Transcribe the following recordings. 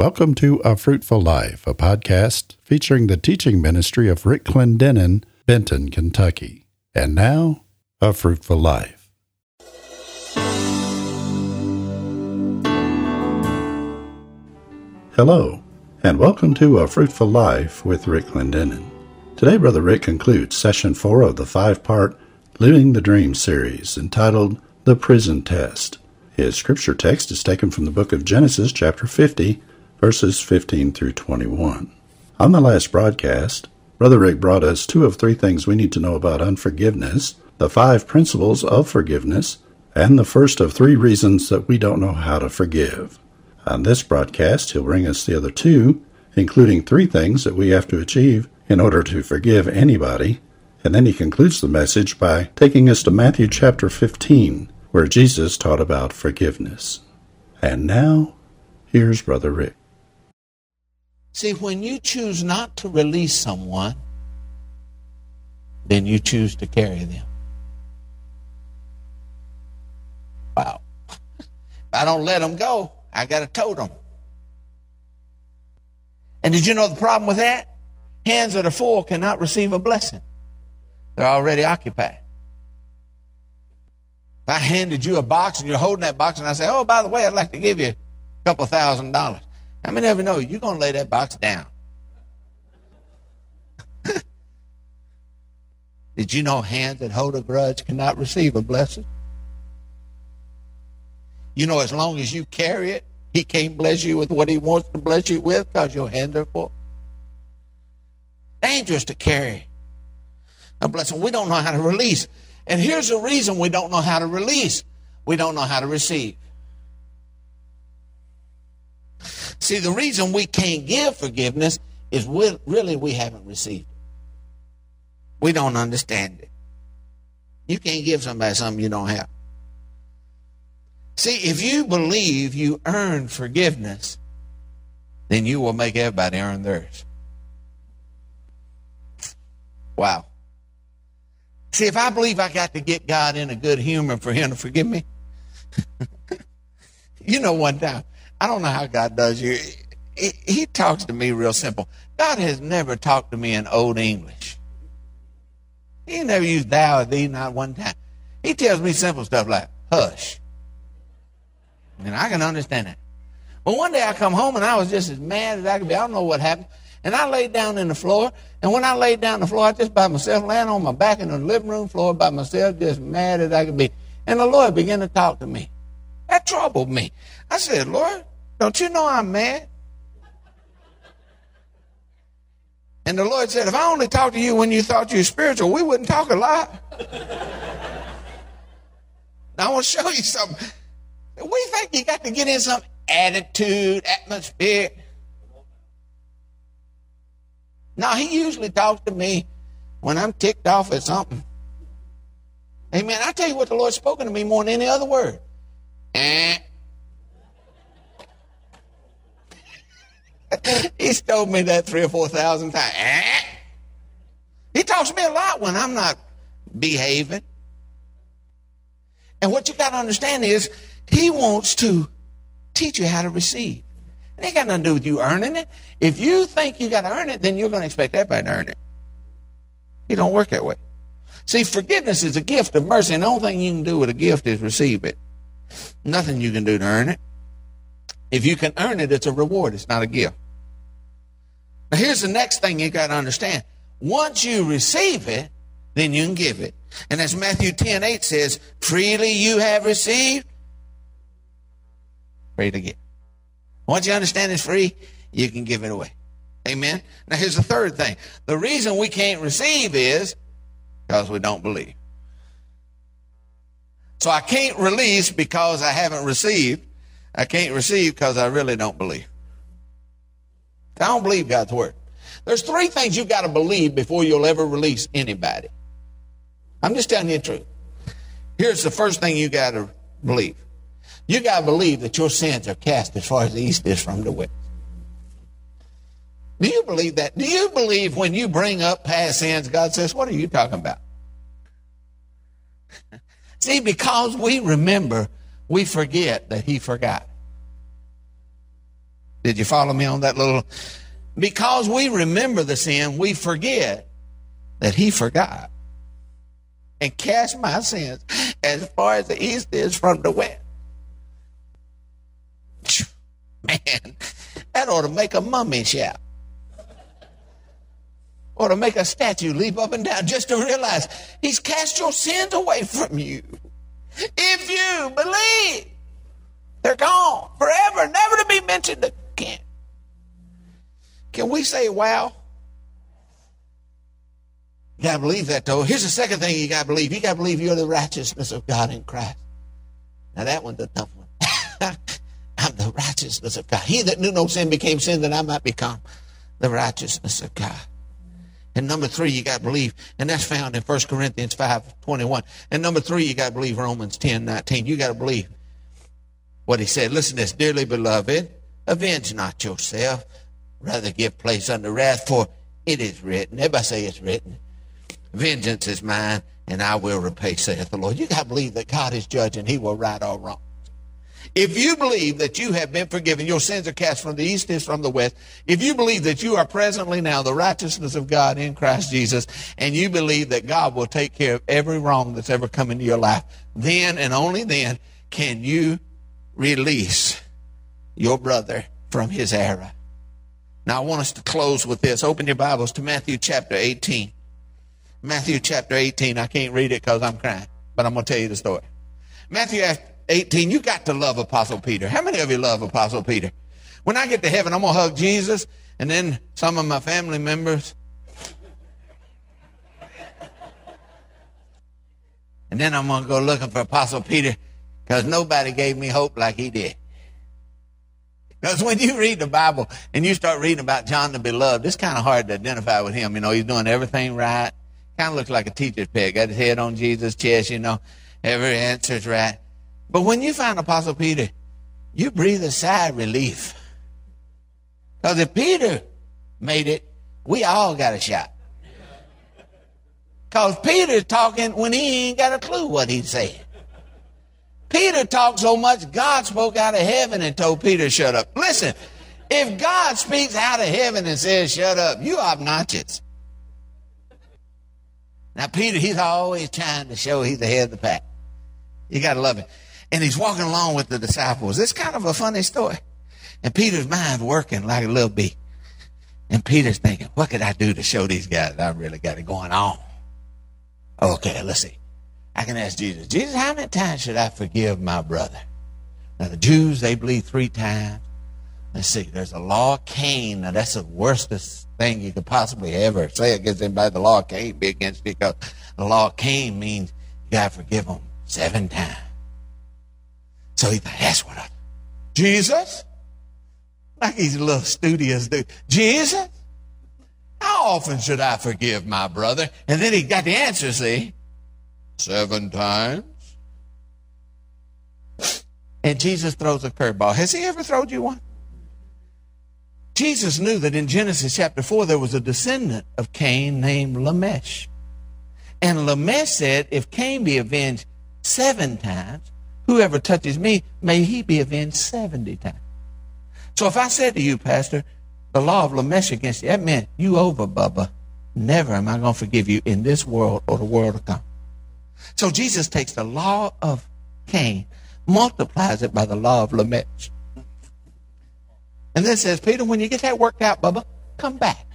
Welcome to A Fruitful Life, a podcast featuring the teaching ministry of Rick Clendenen, Benton, Kentucky. And now, A Fruitful Life. Hello, and welcome to A Fruitful Life with Rick Clendenen. Today, Brother Rick concludes session four of the five part Living the Dream series entitled The Prison Test. His scripture text is taken from the book of Genesis, chapter 50, verses 15 through 21. On the last broadcast, Brother Rick brought us two of three things we need to know about unforgiveness, the five principles of forgiveness, and the first of three reasons that we don't know how to forgive. On this broadcast, he'll bring us the other two, including three things that we have to achieve in order to forgive anybody, and then he concludes the message by taking us to Matthew chapter 15, where Jesus taught about forgiveness. And now, here's Brother Rick. See, when you choose not to release someone, then you choose to carry them. Wow. If I don't let them go, I got to tote them. And did you know the problem with that? Hands that are full cannot receive a blessing. They're already occupied. If I handed you a box and you're holding that box and I say, oh, by the way, I'd like to give you a couple thousand dollars. Many of you know you're going to lay that box down? Did you know hands that hold a grudge cannot receive a blessing? You know, as long as you carry it, he can't bless you with what he wants to bless you with because your hands are full. Dangerous to carry a blessing. We don't know how to release. And here's the reason we don't know how to release we don't know how to receive. See, the reason we can't give forgiveness is we, really we haven't received it. We don't understand it. You can't give somebody something you don't have. See, if you believe you earn forgiveness, then you will make everybody earn theirs. Wow. See, if I believe I got to get God in a good humor for Him to forgive me, you know, one time, I don't know how God does you. He, he talks to me real simple. God has never talked to me in old English. He never used thou or thee, not one time. He tells me simple stuff like, hush. And I can understand that. But one day I come home and I was just as mad as I could be. I don't know what happened. And I laid down in the floor. And when I laid down the floor, I just by myself, laying on my back in the living room floor by myself, just mad as I could be. And the Lord began to talk to me. That troubled me. I said, Lord, don't you know I'm mad? And the Lord said, if I only talked to you when you thought you were spiritual, we wouldn't talk a lot. now I want to show you something. We think you got to get in some attitude, atmosphere. Now he usually talks to me when I'm ticked off at something. Amen. I tell you what the Lord's spoken to me more than any other word. Eh. He's told me that three or four thousand times. Eh? He talks to me a lot when I'm not behaving. And what you got to understand is he wants to teach you how to receive. It ain't got nothing to do with you earning it. If you think you got to earn it, then you're going to expect everybody to earn it. He don't work that way. See, forgiveness is a gift of mercy, and the only thing you can do with a gift is receive it. Nothing you can do to earn it. If you can earn it, it's a reward. It's not a gift. Now, here's the next thing you got to understand. Once you receive it, then you can give it. And as Matthew 10 8 says, freely you have received, free to give. Once you understand it's free, you can give it away. Amen. Now, here's the third thing. The reason we can't receive is because we don't believe. So I can't release because I haven't received. I can't receive because I really don't believe. I don't believe God's word. There's three things you've got to believe before you'll ever release anybody. I'm just telling you the truth. Here's the first thing you got to believe. You got to believe that your sins are cast as far as the east is from the west. Do you believe that? Do you believe when you bring up past sins, God says, What are you talking about? See, because we remember, we forget that He forgot. Did you follow me on that little? Because we remember the sin, we forget that he forgot and cast my sins as far as the east is from the west. Man, that ought to make a mummy shout. Or to make a statue leap up and down just to realize he's cast your sins away from you. If you believe, they're gone forever, never to be mentioned again. Can we say, wow? You got to believe that, though. Here's the second thing you got to believe. You got to believe you're the righteousness of God in Christ. Now, that one's a tough one. I'm the righteousness of God. He that knew no sin became sin that I might become the righteousness of God. And number three, you got to believe, and that's found in 1 Corinthians 5 21. And number three, you got to believe Romans 10 19. You got to believe what he said. Listen to this, dearly beloved, avenge not yourself, rather give place unto wrath, for it is written. Everybody say it's written. Vengeance is mine, and I will repay, saith the Lord. You got to believe that God is judging. He will right all wrong. If you believe that you have been forgiven, your sins are cast from the east as from the west. If you believe that you are presently now the righteousness of God in Christ Jesus, and you believe that God will take care of every wrong that's ever come into your life, then and only then can you release your brother from his error. Now I want us to close with this. Open your Bibles to Matthew chapter 18. Matthew chapter 18. I can't read it because I'm crying, but I'm going to tell you the story. Matthew 18, you got to love Apostle Peter. How many of you love Apostle Peter? When I get to heaven, I'm going to hug Jesus and then some of my family members. And then I'm going to go looking for Apostle Peter because nobody gave me hope like he did. Because when you read the Bible and you start reading about John the Beloved, it's kind of hard to identify with him. You know, he's doing everything right. Kind of looks like a teacher's pet. Got his head on Jesus' chest, you know. Every answer's right. But when you find Apostle Peter, you breathe a sigh of relief. Because if Peter made it, we all got a shot. Because Peter's talking when he ain't got a clue what he's saying. Peter talked so much, God spoke out of heaven and told Peter, shut up. Listen, if God speaks out of heaven and says, shut up, you obnoxious. Now, Peter, he's always trying to show he's the head of the pack. You got to love him. And he's walking along with the disciples. It's kind of a funny story. And Peter's mind working like a little bee. And Peter's thinking, what could I do to show these guys I really got it going on? Okay, let's see. I can ask Jesus, Jesus, how many times should I forgive my brother? Now, the Jews, they believe three times. Let's see, there's a law of Cain. Now, that's the worstest thing you could possibly ever say against anybody. The law of Cain be against because the law of Cain means you got to forgive them seven times. So he thought, that's what I Jesus? Like he's a little studious dude. Jesus? How often should I forgive my brother? And then he got the answer, see? Seven times. And Jesus throws a curveball. Has he ever thrown you one? Jesus knew that in Genesis chapter 4 there was a descendant of Cain named Lamech. And Lamech said, if Cain be avenged seven times, Whoever touches me, may he be avenged 70 times. So if I said to you, Pastor, the law of Lamech against you, that meant you over, Bubba. Never am I going to forgive you in this world or the world to come. So Jesus takes the law of Cain, multiplies it by the law of Lamech. And then says, Peter, when you get that worked out, Bubba, come back.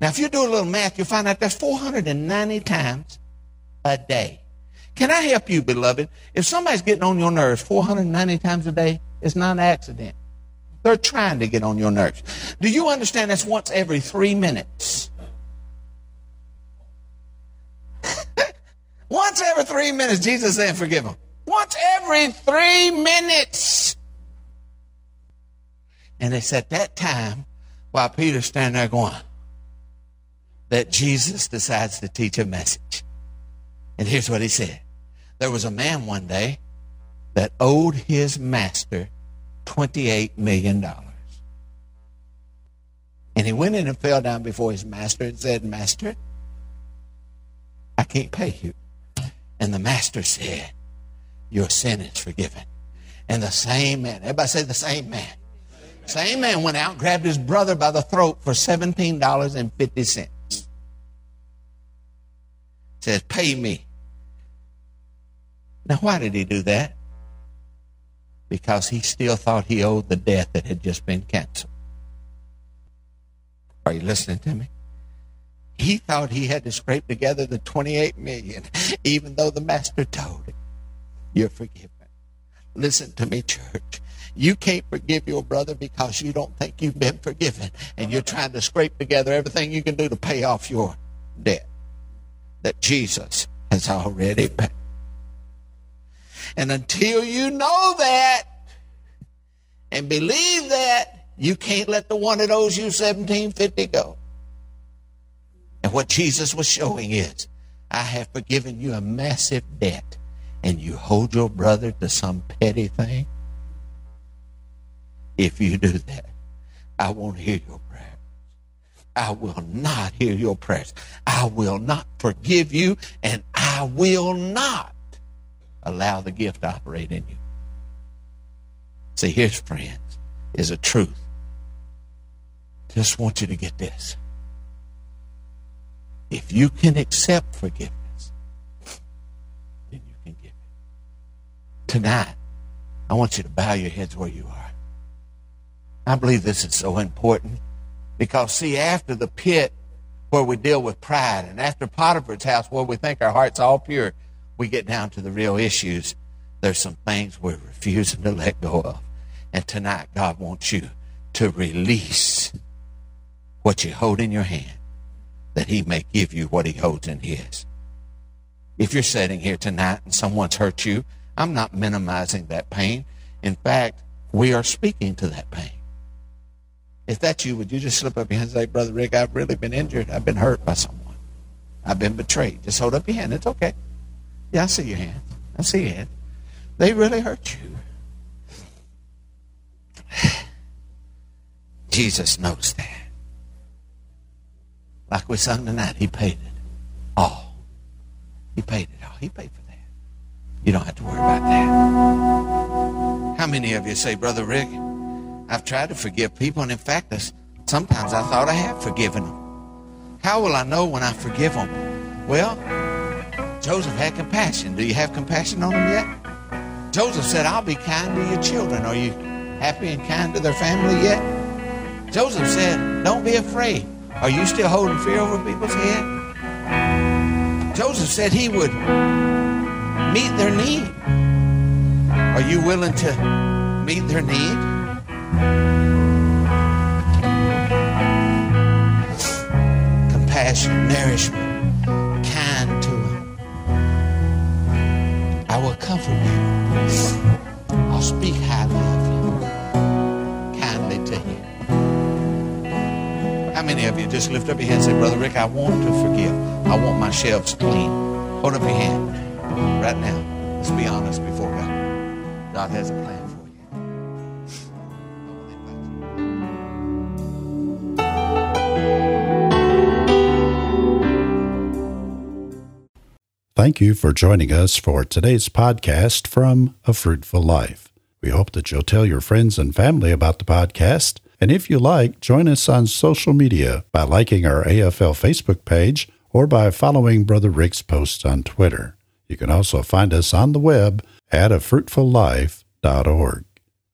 Now, if you do a little math, you'll find out that's 490 times a day. Can I help you, beloved? If somebody's getting on your nerves 490 times a day, it's not an accident. They're trying to get on your nerves. Do you understand that's once every three minutes? once every three minutes, Jesus said, forgive them. Once every three minutes. And it's at that time, while Peter's standing there going, that Jesus decides to teach a message. And here's what he said there was a man one day that owed his master $28 million. And he went in and fell down before his master and said, Master, I can't pay you. And the master said, Your sin is forgiven. And the same man, everybody say the same man. Same man went out grabbed his brother by the throat for $17.50. Says, pay me. Now, why did he do that? Because he still thought he owed the debt that had just been canceled. Are you listening to me? He thought he had to scrape together the 28 million, even though the master told him, You're forgiven. Listen to me, church. You can't forgive your brother because you don't think you've been forgiven, and you're trying to scrape together everything you can do to pay off your debt that Jesus has already paid. And until you know that and believe that, you can't let the one that owes you 1750 go. And what Jesus was showing is, I have forgiven you a massive debt, and you hold your brother to some petty thing. If you do that, I won't hear your prayers. I will not hear your prayers. I will not forgive you, and I will not allow the gift to operate in you. See, here's, friends, is a truth. Just want you to get this. If you can accept forgiveness, then you can give it. Tonight, I want you to bow your heads where you are. I believe this is so important because, see, after the pit where we deal with pride and after Potiphar's house where we think our heart's all pure, we get down to the real issues. There's some things we're refusing to let go of. And tonight, God wants you to release what you hold in your hand that he may give you what he holds in his. If you're sitting here tonight and someone's hurt you, I'm not minimizing that pain. In fact, we are speaking to that pain. If that's you, would you just slip up your hand and say, Brother Rick, I've really been injured. I've been hurt by someone. I've been betrayed. Just hold up your hand. It's okay. Yeah, I see your hand. I see your hand. They really hurt you. Jesus knows that. Like we sung tonight, He paid it all. He paid it all. He paid for that. You don't have to worry about that. How many of you say, Brother Rick, I've tried to forgive people, and in fact, sometimes I thought I had forgiven them. How will I know when I forgive them? Well, Joseph had compassion. Do you have compassion on them yet? Joseph said, I'll be kind to your children. Are you happy and kind to their family yet? Joseph said, Don't be afraid. Are you still holding fear over people's head? Joseph said he would meet their need. Are you willing to meet their need? Compassion, nourishment, comfort you. I'll speak highly of you, kindly to you. How many of you just lift up your hand and say, Brother Rick, I want to forgive. I want my shelves clean. Hold up your hand right now. Let's be honest before God. God has a plan Thank you for joining us for today's podcast from A Fruitful Life. We hope that you'll tell your friends and family about the podcast. And if you like, join us on social media by liking our AFL Facebook page or by following Brother Rick's posts on Twitter. You can also find us on the web at afruitfullife.org.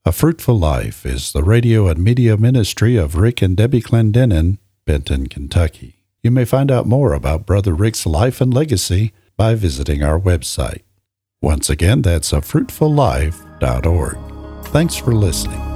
A Fruitful Life is the radio and media ministry of Rick and Debbie Clendenen, Benton, Kentucky. You may find out more about Brother Rick's life and legacy by visiting our website. Once again, that's a afruitfullife.org. Thanks for listening.